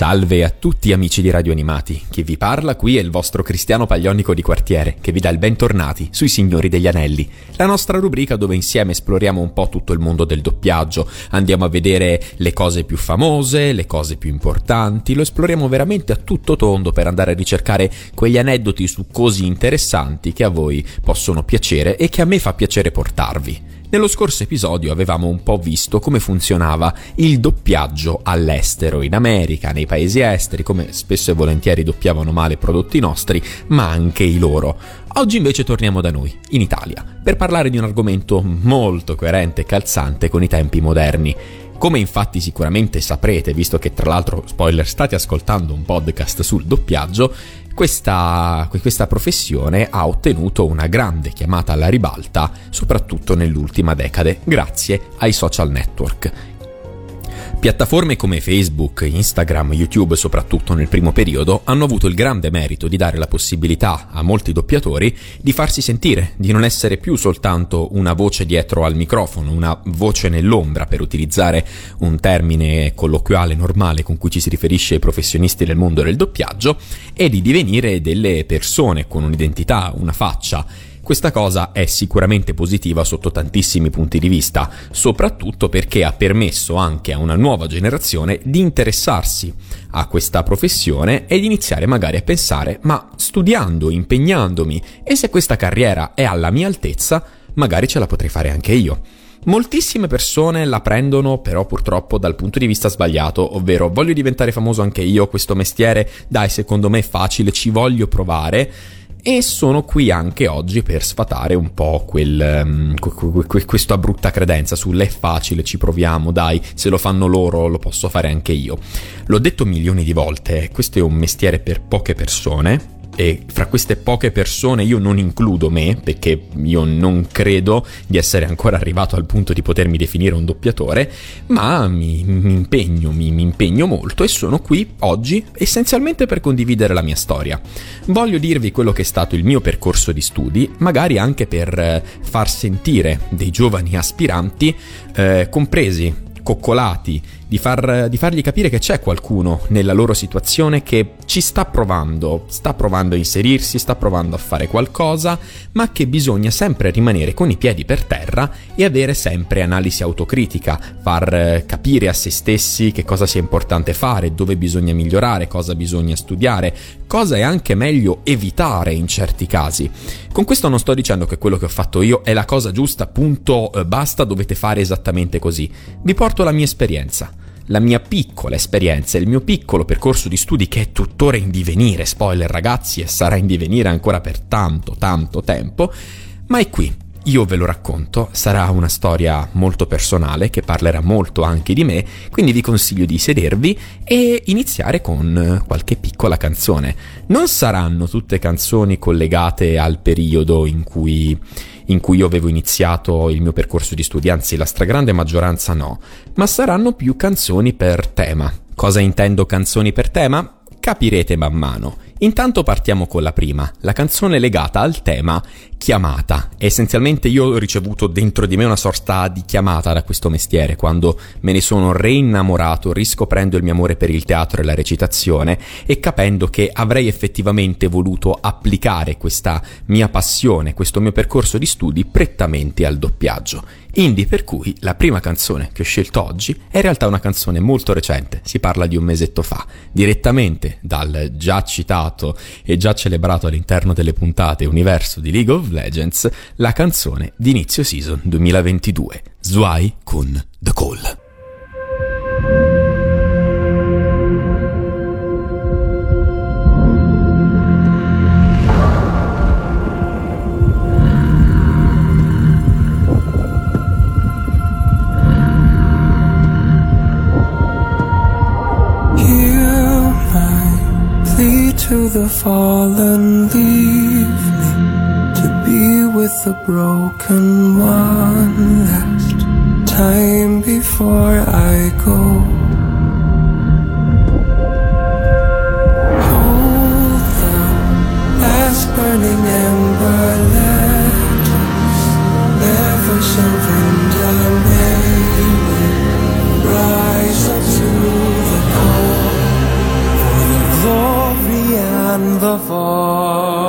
Salve a tutti amici di Radio Animati, chi vi parla qui è il vostro Cristiano Paglionico di quartiere, che vi dà il bentornati sui Signori degli Anelli, la nostra rubrica dove insieme esploriamo un po' tutto il mondo del doppiaggio, andiamo a vedere le cose più famose, le cose più importanti, lo esploriamo veramente a tutto tondo per andare a ricercare quegli aneddoti su così interessanti che a voi possono piacere e che a me fa piacere portarvi. Nello scorso episodio avevamo un po' visto come funzionava il doppiaggio all'estero, in America, nei paesi esteri, come spesso e volentieri doppiavano male prodotti nostri, ma anche i loro. Oggi invece torniamo da noi, in Italia, per parlare di un argomento molto coerente e calzante con i tempi moderni. Come infatti sicuramente saprete, visto che tra l'altro, spoiler, state ascoltando un podcast sul doppiaggio, questa, questa, professione ha ottenuto una grande chiamata alla ribalta, soprattutto nell'ultima decade, grazie ai social network. Piattaforme come Facebook, Instagram, YouTube, soprattutto nel primo periodo, hanno avuto il grande merito di dare la possibilità a molti doppiatori di farsi sentire, di non essere più soltanto una voce dietro al microfono, una voce nell'ombra, per utilizzare un termine colloquiale normale con cui ci si riferisce ai professionisti del mondo del doppiaggio, e di divenire delle persone con un'identità, una faccia questa cosa è sicuramente positiva sotto tantissimi punti di vista, soprattutto perché ha permesso anche a una nuova generazione di interessarsi a questa professione e di iniziare magari a pensare, ma studiando, impegnandomi, e se questa carriera è alla mia altezza, magari ce la potrei fare anche io. Moltissime persone la prendono però purtroppo dal punto di vista sbagliato, ovvero voglio diventare famoso anche io, questo mestiere dai secondo me è facile, ci voglio provare e sono qui anche oggi per sfatare un po' quel, um, questa brutta credenza sull'è facile, ci proviamo, dai, se lo fanno loro lo posso fare anche io. L'ho detto milioni di volte, questo è un mestiere per poche persone, e fra queste poche persone io non includo me, perché io non credo di essere ancora arrivato al punto di potermi definire un doppiatore, ma mi, mi impegno, mi, mi impegno molto e sono qui oggi essenzialmente per condividere la mia storia. Voglio dirvi quello che è stato il mio percorso di studi, magari anche per eh, far sentire dei giovani aspiranti eh, compresi coccolati, di, far, di, fargli capire che c'è qualcuno nella loro situazione che ci sta provando, sta provando a inserirsi, sta provando a fare qualcosa, ma che bisogna sempre rimanere con i piedi per terra e avere sempre analisi autocritica, far eh, capire a se stessi che cosa sia importante fare, dove bisogna migliorare, cosa bisogna studiare, cosa è anche meglio evitare in certi casi. Con questo non sto dicendo che quello che ho fatto io è la cosa giusta, punto, eh, basta, dovete fare esattamente così. Vi porto la mia esperienza la mia piccola esperienza, il mio piccolo percorso di studi che è tuttora in divenire, spoiler ragazzi, e sarà in divenire ancora per tanto, tanto tempo, ma è qui, io ve lo racconto, sarà una storia molto personale che parlerà molto anche di me, quindi vi consiglio di sedervi e iniziare con qualche piccola canzone. Non saranno tutte canzoni collegate al periodo in cui, in cui io avevo iniziato il mio percorso di studi, anzi la stragrande maggioranza no, ma saranno più canzoni per tema. Cosa intendo canzoni per tema? Capirete man mano. Intanto partiamo con la prima, la canzone legata al tema chiamata. Essenzialmente io ho ricevuto dentro di me una sorta di chiamata da questo mestiere, quando me ne sono reinnamorato, riscoprendo il mio amore per il teatro e la recitazione e capendo che avrei effettivamente voluto applicare questa mia passione, questo mio percorso di studi prettamente al doppiaggio. Indie per cui la prima canzone che ho scelto oggi è in realtà una canzone molto recente, si parla di un mesetto fa, direttamente dal già citato e già celebrato all'interno delle puntate universo di League of Legends, la canzone di inizio season 2022, Zwei con The Call. To the fallen, leave me to be with the broken one last time before I go. The fall.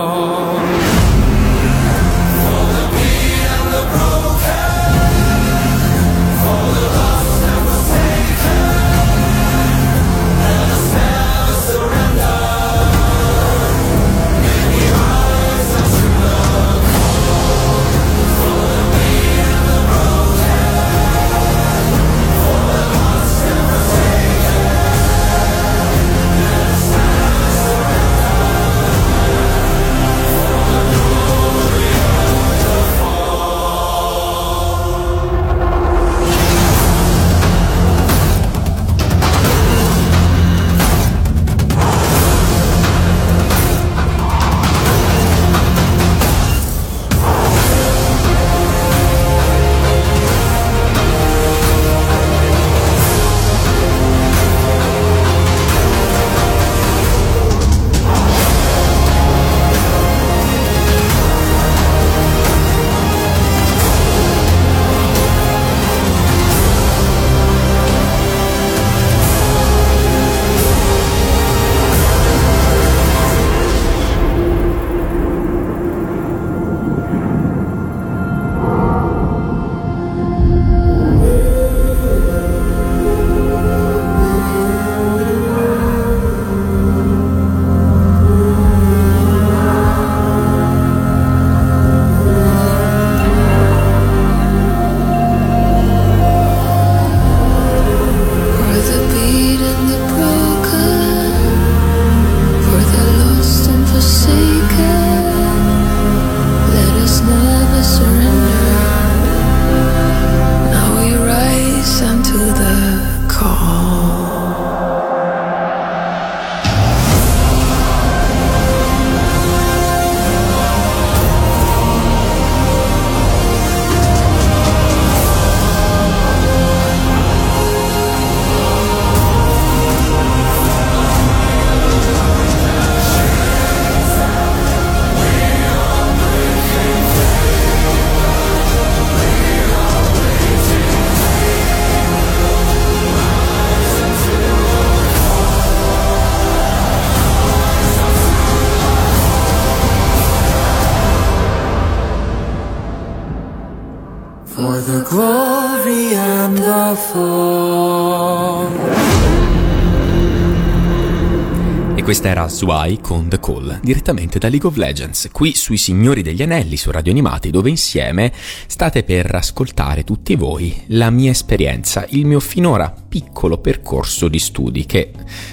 Zwei con The Call, direttamente da League of Legends, qui sui Signori degli Anelli su Radio Animati, dove insieme state per ascoltare tutti voi la mia esperienza, il mio finora piccolo percorso di studi, che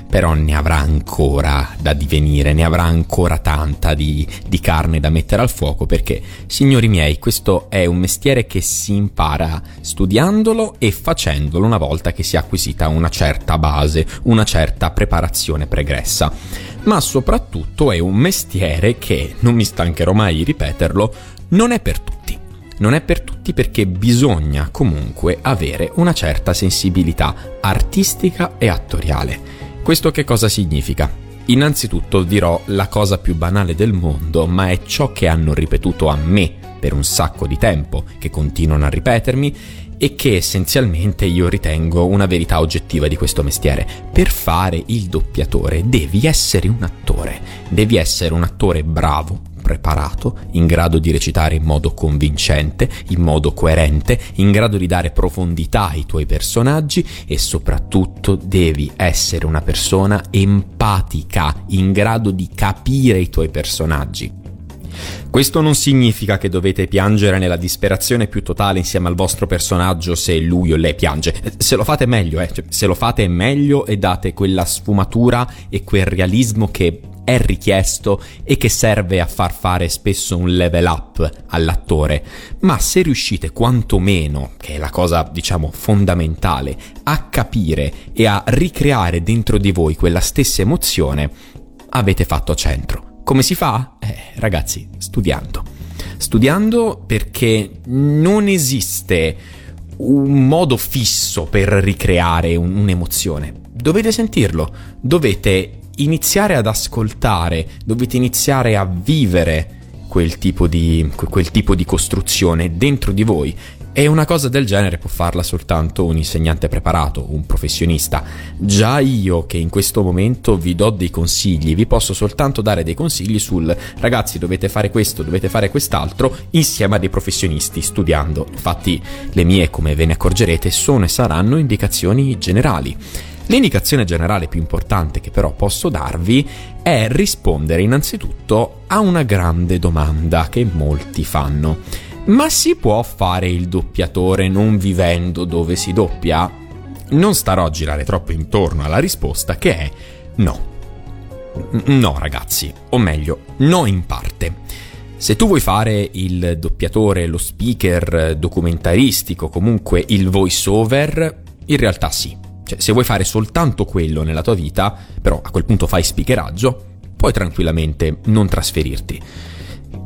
però ne avrà ancora da divenire, ne avrà ancora tanta di, di carne da mettere al fuoco, perché, signori miei, questo è un mestiere che si impara studiandolo e facendolo una volta che si è acquisita una certa base, una certa preparazione pregressa ma soprattutto è un mestiere che, non mi stancherò mai di ripeterlo, non è per tutti. Non è per tutti perché bisogna comunque avere una certa sensibilità artistica e attoriale. Questo che cosa significa? Innanzitutto dirò la cosa più banale del mondo, ma è ciò che hanno ripetuto a me per un sacco di tempo, che continuano a ripetermi e che essenzialmente io ritengo una verità oggettiva di questo mestiere. Per fare il doppiatore devi essere un attore, devi essere un attore bravo, preparato, in grado di recitare in modo convincente, in modo coerente, in grado di dare profondità ai tuoi personaggi e soprattutto devi essere una persona empatica, in grado di capire i tuoi personaggi. Questo non significa che dovete piangere nella disperazione più totale insieme al vostro personaggio se lui o lei piange. Se lo fate meglio, eh. Cioè, se lo fate meglio e date quella sfumatura e quel realismo che è richiesto e che serve a far fare spesso un level up all'attore, ma se riuscite quantomeno, che è la cosa diciamo fondamentale, a capire e a ricreare dentro di voi quella stessa emozione, avete fatto centro. Come si fa? Eh, ragazzi, studiando. Studiando perché non esiste un modo fisso per ricreare un- un'emozione. Dovete sentirlo, dovete iniziare ad ascoltare, dovete iniziare a vivere quel tipo di, que- quel tipo di costruzione dentro di voi. E una cosa del genere può farla soltanto un insegnante preparato, un professionista. Già io che in questo momento vi do dei consigli, vi posso soltanto dare dei consigli sul ragazzi dovete fare questo, dovete fare quest'altro insieme a dei professionisti studiando. Infatti le mie, come ve ne accorgerete, sono e saranno indicazioni generali. L'indicazione generale più importante che però posso darvi è rispondere innanzitutto a una grande domanda che molti fanno ma si può fare il doppiatore non vivendo dove si doppia? Non starò a girare troppo intorno alla risposta che è no. No ragazzi, o meglio, no in parte. Se tu vuoi fare il doppiatore, lo speaker documentaristico, comunque il voice over, in realtà sì. Cioè, se vuoi fare soltanto quello nella tua vita, però a quel punto fai speakeraggio, puoi tranquillamente non trasferirti.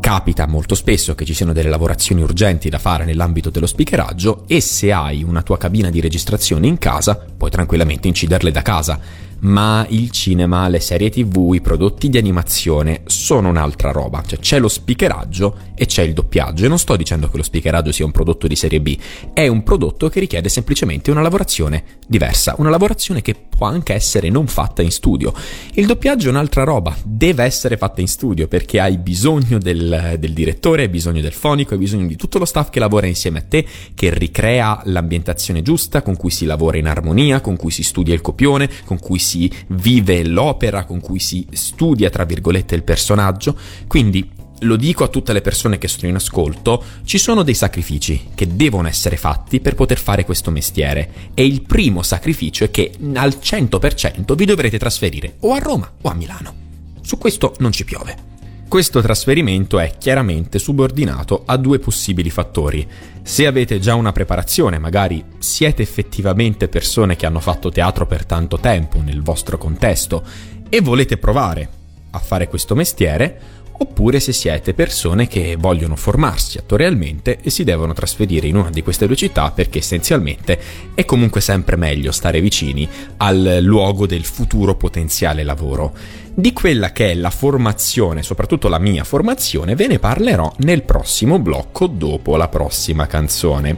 Capita molto spesso che ci siano delle lavorazioni urgenti da fare nell'ambito dello speakeraggio e se hai una tua cabina di registrazione in casa puoi tranquillamente inciderle da casa ma il cinema, le serie tv, i prodotti di animazione sono un'altra roba, cioè c'è lo speakeraggio e c'è il doppiaggio. E non sto dicendo che lo speakeraggio sia un prodotto di serie B, è un prodotto che richiede semplicemente una lavorazione diversa, una lavorazione che può anche essere non fatta in studio. Il doppiaggio è un'altra roba, deve essere fatta in studio perché hai bisogno del, del direttore, hai bisogno del fonico, hai bisogno di tutto lo staff che lavora insieme a te, che ricrea l'ambientazione giusta, con cui si lavora in armonia, con cui si studia il copione, con cui si si vive l'opera, con cui si studia, tra virgolette, il personaggio. Quindi lo dico a tutte le persone che sono in ascolto, ci sono dei sacrifici che devono essere fatti per poter fare questo mestiere e il primo sacrificio è che al 100% vi dovrete trasferire o a Roma o a Milano. Su questo non ci piove. Questo trasferimento è chiaramente subordinato a due possibili fattori. Se avete già una preparazione, magari siete effettivamente persone che hanno fatto teatro per tanto tempo nel vostro contesto e volete provare a fare questo mestiere, oppure se siete persone che vogliono formarsi attorialmente e si devono trasferire in una di queste due città perché essenzialmente è comunque sempre meglio stare vicini al luogo del futuro potenziale lavoro. Di quella che è la formazione, soprattutto la mia formazione, ve ne parlerò nel prossimo blocco dopo la prossima canzone.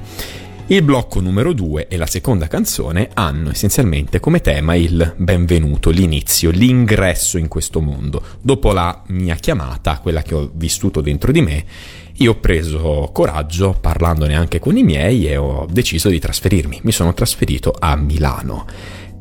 Il blocco numero 2 e la seconda canzone hanno essenzialmente come tema il benvenuto, l'inizio, l'ingresso in questo mondo. Dopo la mia chiamata, quella che ho vissuto dentro di me, io ho preso coraggio, parlandone anche con i miei, e ho deciso di trasferirmi. Mi sono trasferito a Milano.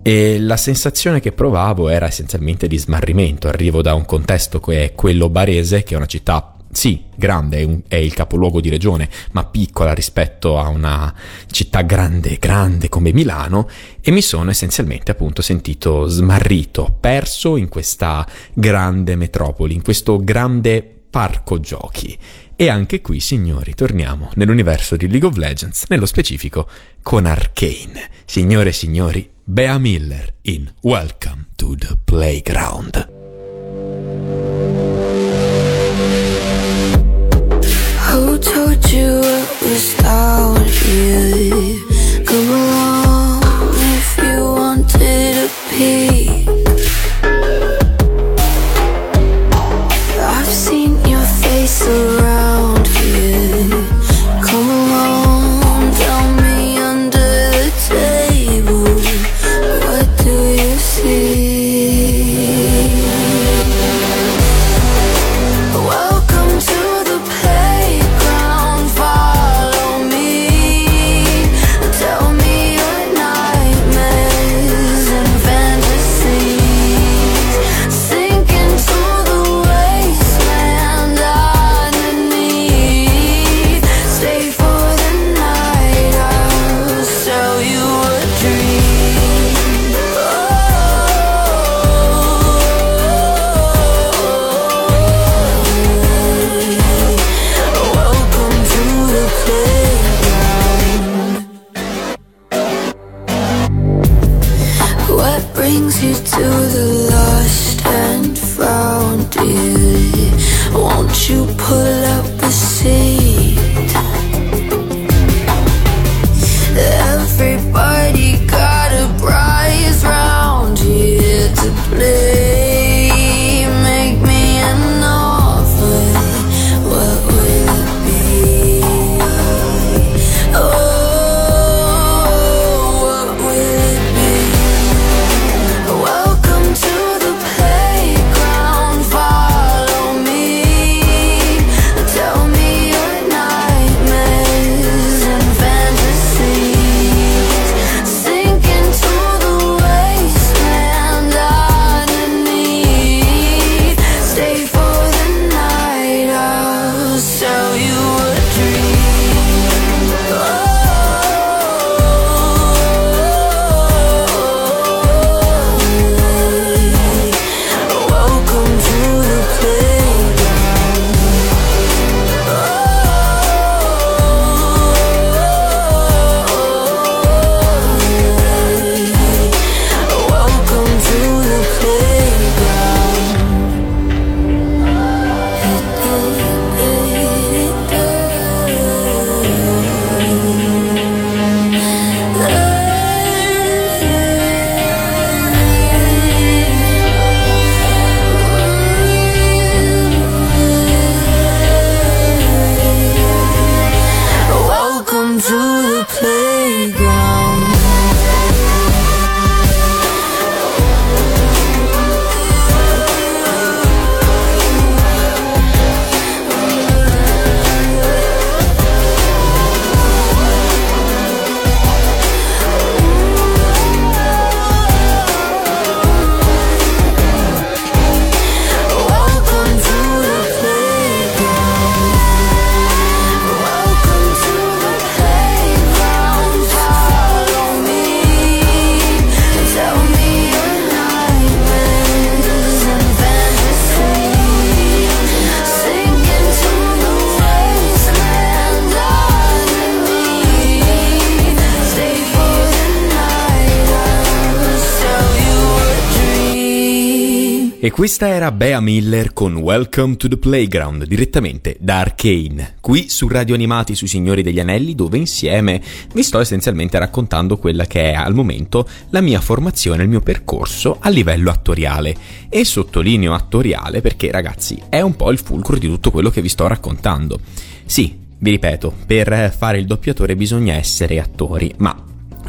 E la sensazione che provavo era essenzialmente di smarrimento. Arrivo da un contesto che è quello barese, che è una città sì, grande, è, un, è, il capoluogo di regione, ma piccola rispetto a una città grande, grande come Milano, e mi sono essenzialmente appunto sentito smarrito, perso in questa grande metropoli, in questo grande parco giochi. E anche qui, signori, torniamo nell'universo di League of Legends, nello specifico con Arcane. Signore e signori, Bea Miller in Welcome to the Playground. without you. Come along if you wanted a. E questa era Bea Miller con Welcome to the Playground, direttamente da Arcane, qui su Radio Animati sui Signori degli Anelli, dove insieme vi sto essenzialmente raccontando quella che è al momento la mia formazione, il mio percorso a livello attoriale. E sottolineo attoriale perché, ragazzi, è un po' il fulcro di tutto quello che vi sto raccontando. Sì, vi ripeto, per fare il doppiatore bisogna essere attori, ma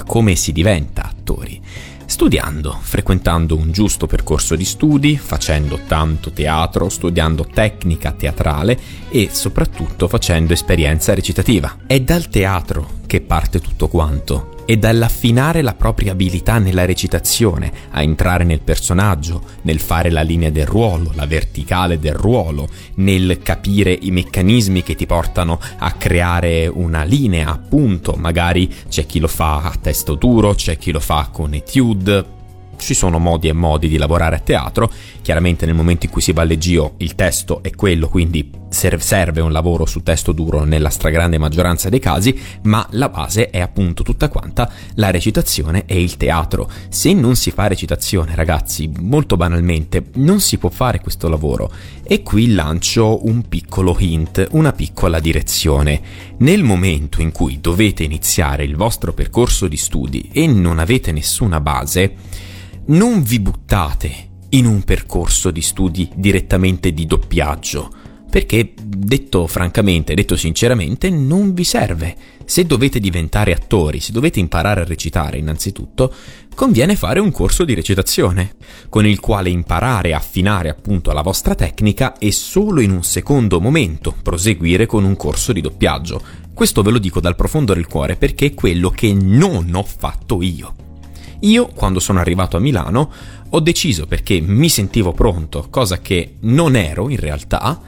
come si diventa attori? Studiando, frequentando un giusto percorso di studi, facendo tanto teatro, studiando tecnica teatrale e soprattutto facendo esperienza recitativa. È dal teatro che parte tutto quanto e dall'affinare la propria abilità nella recitazione, a entrare nel personaggio, nel fare la linea del ruolo, la verticale del ruolo, nel capire i meccanismi che ti portano a creare una linea, appunto, magari c'è chi lo fa a testo duro, c'è chi lo fa con etude, ci sono modi e modi di lavorare a teatro, chiaramente nel momento in cui si va all'eggio il testo è quello, quindi serve un lavoro su testo duro nella stragrande maggioranza dei casi, ma la base è appunto tutta quanta la recitazione e il teatro. Se non si fa recitazione, ragazzi, molto banalmente, non si può fare questo lavoro. E qui lancio un piccolo hint, una piccola direzione. Nel momento in cui dovete iniziare il vostro percorso di studi e non avete nessuna base, non vi buttate in un percorso di studi direttamente di doppiaggio, perché detto francamente, detto sinceramente, non vi serve. Se dovete diventare attori, se dovete imparare a recitare innanzitutto, conviene fare un corso di recitazione, con il quale imparare a affinare appunto la vostra tecnica e solo in un secondo momento proseguire con un corso di doppiaggio. Questo ve lo dico dal profondo del cuore perché è quello che non ho fatto io. Io, quando sono arrivato a Milano, ho deciso perché mi sentivo pronto, cosa che non ero in realtà,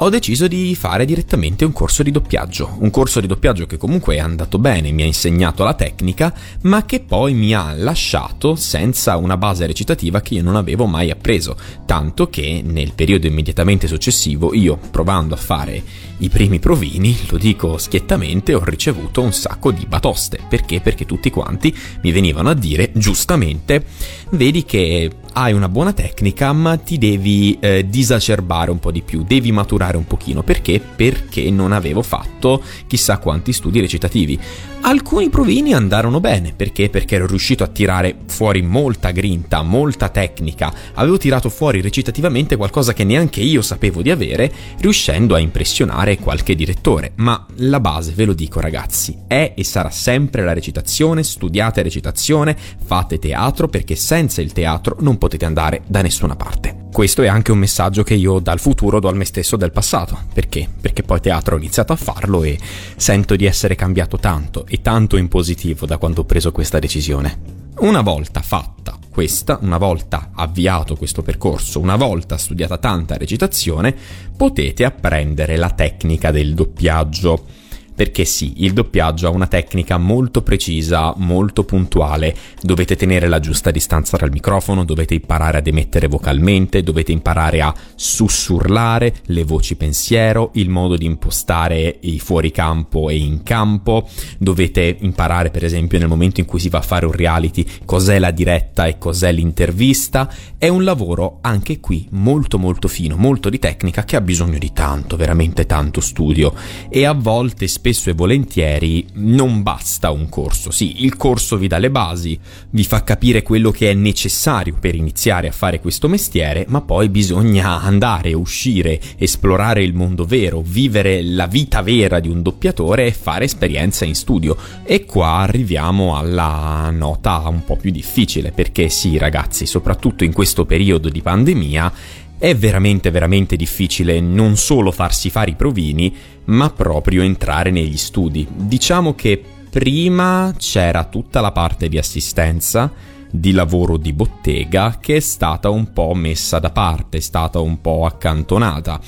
ho deciso di fare direttamente un corso di doppiaggio, un corso di doppiaggio che comunque è andato bene, mi ha insegnato la tecnica, ma che poi mi ha lasciato senza una base recitativa che io non avevo mai appreso, tanto che nel periodo immediatamente successivo io, provando a fare i primi provini, lo dico schiettamente, ho ricevuto un sacco di batoste, perché? Perché tutti quanti mi venivano a dire, giustamente, vedi che hai una buona tecnica, ma ti devi eh, disacerbare un po' di più, devi maturare un pochino. Perché? Perché non avevo fatto chissà quanti studi recitativi. Alcuni provini andarono bene, perché? Perché ero riuscito a tirare fuori molta grinta, molta tecnica, avevo tirato fuori recitativamente qualcosa che neanche io sapevo di avere, riuscendo a impressionare qualche direttore. Ma la base, ve lo dico ragazzi, è e sarà sempre la recitazione, studiate recitazione, fate teatro, perché senza il teatro non potete andare da nessuna parte. Questo è anche un messaggio che io dal futuro do al me stesso del passato. Perché? Perché poi teatro ho iniziato a farlo e sento di essere cambiato tanto e tanto in positivo da quando ho preso questa decisione. Una volta fatta questa, una volta avviato questo percorso, una volta studiata tanta recitazione, potete apprendere la tecnica del doppiaggio perché sì, il doppiaggio ha una tecnica molto precisa, molto puntuale, dovete tenere la giusta distanza dal microfono, dovete imparare ad emettere vocalmente, dovete imparare a sussurrare le voci pensiero, il modo di impostare i fuori campo e in campo, dovete imparare per esempio nel momento in cui si va a fare un reality cos'è la diretta e cos'è l'intervista, è un lavoro anche qui molto molto fino, molto di tecnica che ha bisogno di tanto, veramente tanto studio. E a volte spesso spesso e volentieri non basta un corso. Sì, il corso vi dà le basi, vi fa capire quello che è necessario per iniziare a fare questo mestiere, ma poi bisogna andare, uscire, esplorare il mondo vero, vivere la vita vera di un doppiatore e fare esperienza in studio. E qua arriviamo alla nota un po' più difficile, perché sì, ragazzi, soprattutto in questo periodo di pandemia, è veramente veramente difficile non solo farsi fare i provini, ma proprio entrare negli studi. Diciamo che prima c'era tutta la parte di assistenza, di lavoro di bottega che è stata un po' messa da parte, è stata un po' accantonata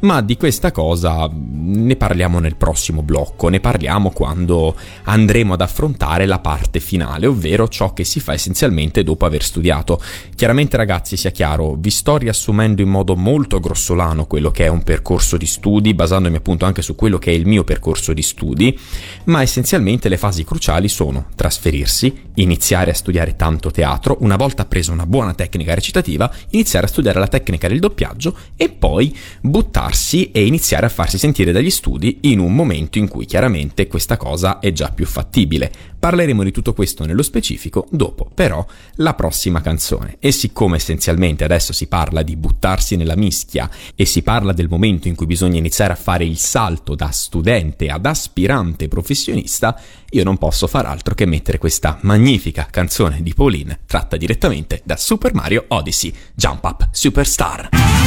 ma di questa cosa ne parliamo nel prossimo blocco, ne parliamo quando andremo ad affrontare la parte finale, ovvero ciò che si fa essenzialmente dopo aver studiato. Chiaramente ragazzi, sia chiaro, vi sto riassumendo in modo molto grossolano quello che è un percorso di studi, basandomi appunto anche su quello che è il mio percorso di studi, ma essenzialmente le fasi cruciali sono trasferirsi, iniziare a studiare tanto teatro, una volta presa una buona tecnica recitativa, iniziare a studiare la tecnica del doppiaggio e poi buttare rilassarsi e iniziare a farsi sentire dagli studi in un momento in cui chiaramente questa cosa è già più fattibile. Parleremo di tutto questo nello specifico dopo però la prossima canzone e siccome essenzialmente adesso si parla di buttarsi nella mischia e si parla del momento in cui bisogna iniziare a fare il salto da studente ad aspirante professionista, io non posso far altro che mettere questa magnifica canzone di Pauline tratta direttamente da Super Mario Odyssey, Jump Up Superstar.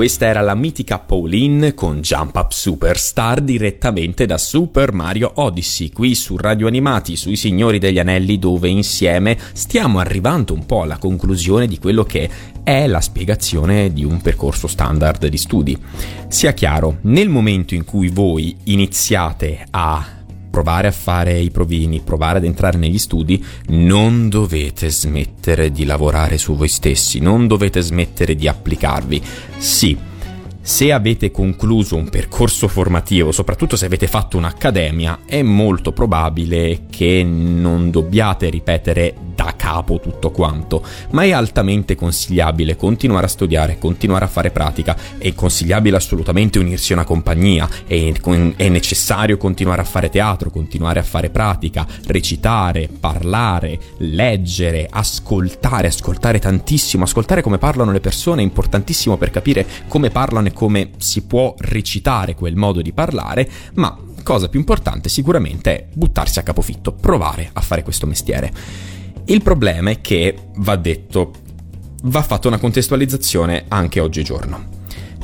Questa era la mitica Pauline con Jump Up Superstar direttamente da Super Mario Odyssey, qui su Radio Animati, sui Signori degli Anelli, dove insieme stiamo arrivando un po' alla conclusione di quello che è la spiegazione di un percorso standard di studi. Sia chiaro, nel momento in cui voi iniziate a provare a fare i provini, provare ad entrare negli studi, non dovete smettere di lavorare su voi stessi, non dovete smettere di applicarvi. Sì, se avete concluso un percorso formativo, soprattutto se avete fatto un'accademia, è molto probabile che non dobbiate ripetere da capo tutto quanto, ma è altamente consigliabile continuare a studiare, continuare a fare pratica, è consigliabile assolutamente unirsi a una compagnia, è, è necessario continuare a fare teatro, continuare a fare pratica, recitare, parlare, leggere, ascoltare, ascoltare tantissimo, ascoltare come parlano le persone è importantissimo per capire come parlano e come si può recitare quel modo di parlare, ma cosa più importante sicuramente è buttarsi a capofitto, provare a fare questo mestiere. Il problema è che, va detto, va fatta una contestualizzazione anche oggigiorno.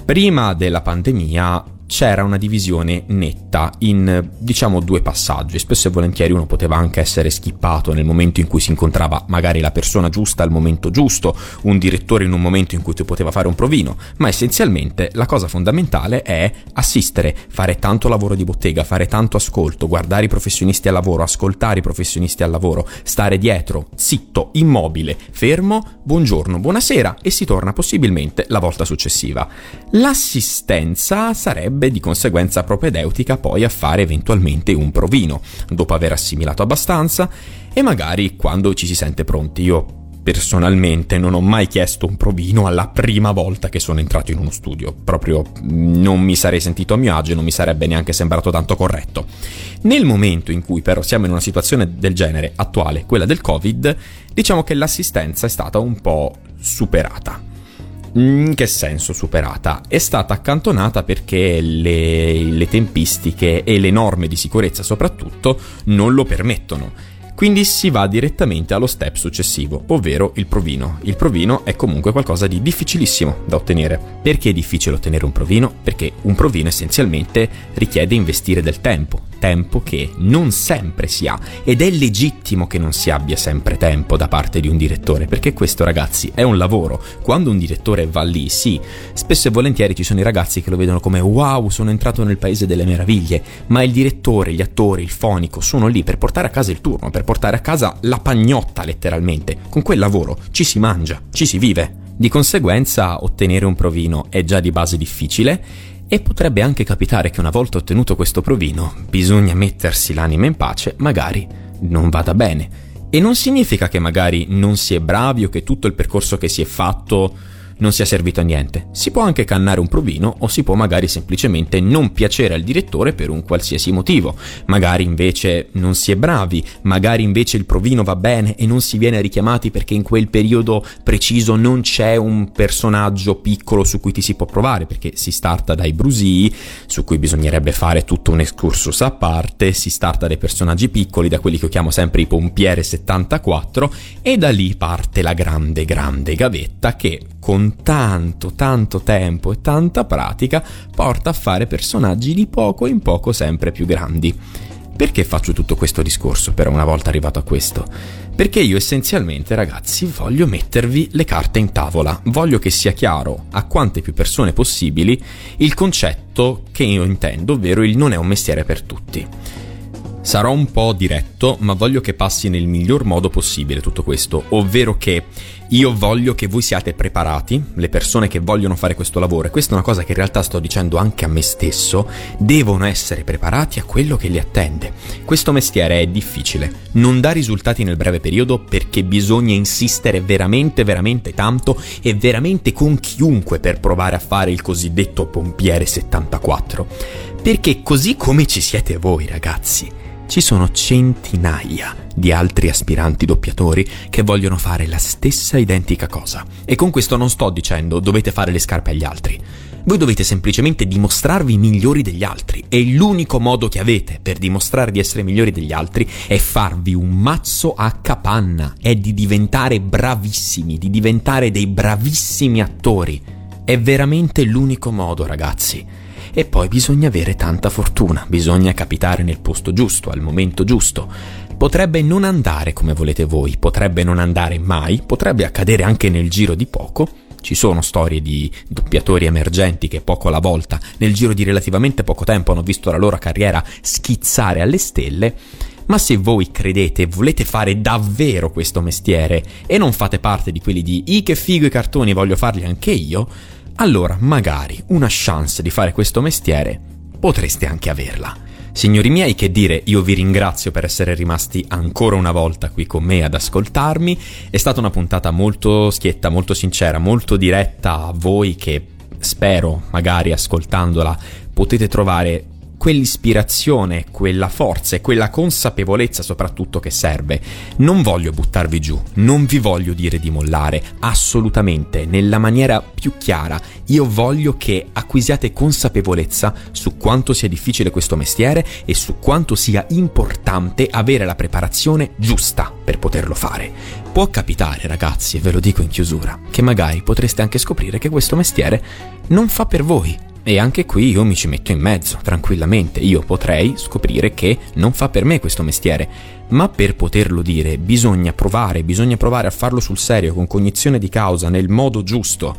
Prima della pandemia c'era una divisione netta in diciamo due passaggi. Spesso e volentieri uno poteva anche essere skippato nel momento in cui si incontrava magari la persona giusta al momento giusto, un direttore in un momento in cui tu poteva fare un provino, ma essenzialmente la cosa fondamentale è assistere, fare tanto lavoro di bottega, fare tanto ascolto, guardare i professionisti al lavoro, ascoltare i professionisti al lavoro, stare dietro, zitto, immobile, fermo, buongiorno, buonasera e si torna possibilmente la volta successiva. L'assistenza sarebbe sarebbe di conseguenza propedeutica poi a fare eventualmente un provino, dopo aver assimilato abbastanza e magari quando ci si sente pronti. Io personalmente non ho mai chiesto un provino alla prima volta che sono entrato in uno studio, proprio non mi sarei sentito a mio agio e non mi sarebbe neanche sembrato tanto corretto. Nel momento in cui però siamo in una situazione del genere attuale, quella del Covid, diciamo che l'assistenza è stata un po' superata. In che senso superata? È stata accantonata perché le, le tempistiche e le norme di sicurezza soprattutto non lo permettono quindi si va direttamente allo step successivo, ovvero il provino. Il provino è comunque qualcosa di difficilissimo da ottenere. Perché è difficile ottenere un provino? Perché un provino essenzialmente richiede investire del tempo, tempo che non sempre si ha ed è legittimo che non si abbia sempre tempo da parte di un direttore, perché questo ragazzi è un lavoro. Quando un direttore va lì, sì, spesso e volentieri ci sono i ragazzi che lo vedono come wow, sono entrato nel paese delle meraviglie, ma il direttore, gli attori, il fonico sono lì per portare a casa il turno, per portare a casa la pagnotta letteralmente. Con quel lavoro ci si mangia, ci si vive. Di conseguenza ottenere un provino è già di base difficile e potrebbe anche capitare che una volta ottenuto questo provino bisogna mettersi l'anima in pace, magari non vada bene. E non significa che magari non si è bravi o che tutto il percorso che si è fatto non sia servito a niente. Si può anche cannare un provino o si può magari semplicemente non piacere al direttore per un qualsiasi motivo. Magari invece non si è bravi, magari invece il provino va bene e non si viene richiamati perché in quel periodo preciso non c'è un personaggio piccolo su cui ti si può provare, perché si starta dai brusii, su cui bisognerebbe fare tutto un excursus a parte, si starta dai personaggi piccoli, da quelli che io chiamo sempre i pompiere 74, e da lì parte la grande grande gavetta che con tanto, tanto tempo e tanta pratica porta a fare personaggi di poco in poco sempre più grandi. Perché faccio tutto questo discorso però una volta arrivato a questo? Perché io essenzialmente ragazzi voglio mettervi le carte in tavola, voglio che sia chiaro a quante più persone possibili il concetto che io intendo, ovvero il non è un mestiere per tutti. Sarò un po' diretto, ma voglio che passi nel miglior modo possibile tutto questo, ovvero che io voglio che voi siate preparati, le persone che vogliono fare questo lavoro, e questa è una cosa che in realtà sto dicendo anche a me stesso, devono essere preparati a quello che li attende. Questo mestiere è difficile, non dà risultati nel breve periodo perché bisogna insistere veramente, veramente tanto e veramente con chiunque per provare a fare il cosiddetto pompiere 74. Perché così come ci siete voi ragazzi, ci sono centinaia di altri aspiranti doppiatori che vogliono fare la stessa identica cosa. E con questo non sto dicendo dovete fare le scarpe agli altri. Voi dovete semplicemente dimostrarvi migliori degli altri e l'unico modo che avete per dimostrare di essere migliori degli altri è farvi un mazzo a capanna, è di diventare bravissimi, di diventare dei bravissimi attori. È veramente l'unico modo, ragazzi. E poi bisogna avere tanta fortuna, bisogna capitare nel posto giusto, al momento giusto. Potrebbe non andare come volete voi, potrebbe non andare mai, potrebbe accadere anche nel giro di poco, Ci sono storie di doppiatori emergenti che poco alla volta, nel giro di relativamente poco tempo, hanno visto la loro carriera schizzare alle stelle. Ma se voi credete volete fare davvero questo mestiere e non fate parte di quelli di i che figo i cartoni voglio farli anche io, allora magari una chance di fare questo mestiere potreste anche averla. Signori miei, che dire, io vi ringrazio per essere rimasti ancora una volta qui con me ad ascoltarmi. È stata una puntata molto schietta, molto sincera, molto diretta a voi che spero, magari ascoltandola, potete trovare quell'ispirazione, quella forza e quella consapevolezza soprattutto che serve. Non voglio buttarvi giù, non vi voglio dire di mollare, assolutamente, nella maniera più chiara. Io voglio che acquisiate consapevolezza su quanto sia difficile questo mestiere e su quanto sia importante avere la preparazione giusta per poterlo fare. Può capitare, ragazzi, e ve lo dico in chiusura, che magari potreste anche scoprire che questo mestiere non fa per voi e anche qui io mi ci metto in mezzo, tranquillamente. Io potrei scoprire che non fa per me questo mestiere, ma per poterlo dire bisogna provare, bisogna provare a farlo sul serio, con cognizione di causa, nel modo giusto,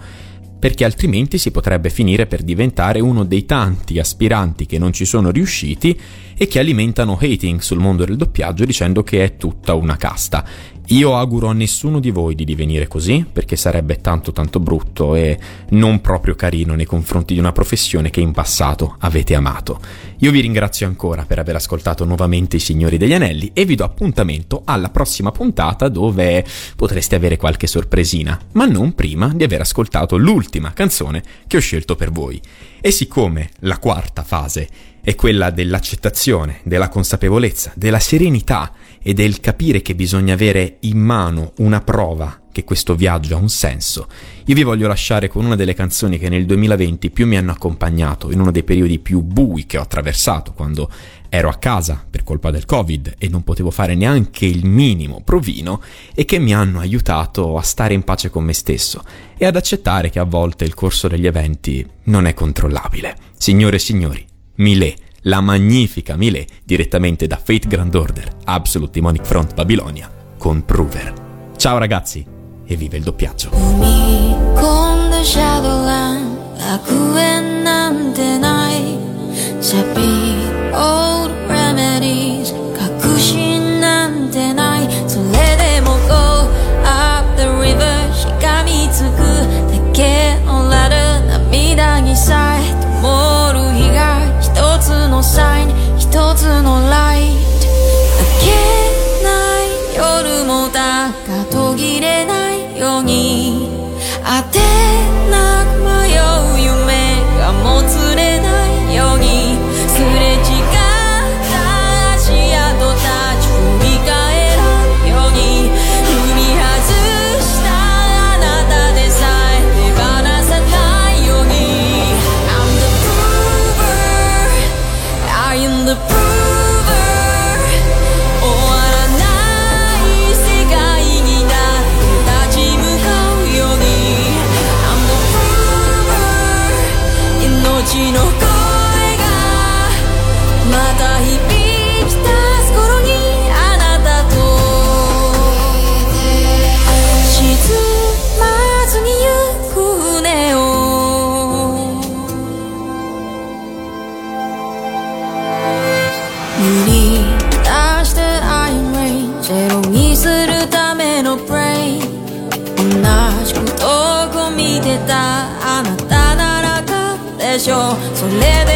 perché altrimenti si potrebbe finire per diventare uno dei tanti aspiranti che non ci sono riusciti e che alimentano hating sul mondo del doppiaggio dicendo che è tutta una casta. Io auguro a nessuno di voi di divenire così, perché sarebbe tanto tanto brutto e non proprio carino nei confronti di una professione che in passato avete amato. Io vi ringrazio ancora per aver ascoltato nuovamente i Signori degli Anelli e vi do appuntamento alla prossima puntata dove potreste avere qualche sorpresina, ma non prima di aver ascoltato l'ultima canzone che ho scelto per voi. E siccome la quarta fase è quella dell'accettazione, della consapevolezza, della serenità e del capire che bisogna avere in mano una prova che questo viaggio ha un senso, io vi voglio lasciare con una delle canzoni che nel 2020 più mi hanno accompagnato in uno dei periodi più bui che ho attraversato quando ero a casa per colpa del Covid e non potevo fare neanche il minimo provino e che mi hanno aiutato a stare in pace con me stesso e ad accettare che a volte il corso degli eventi non è controllabile. Signore e signori, Millet, la magnifica Millet direttamente da Fate Grand Order, Absolute Demonic Front Babilonia, con Prover. Ciao ragazzi e vive il doppiaggio. So pleasure. So let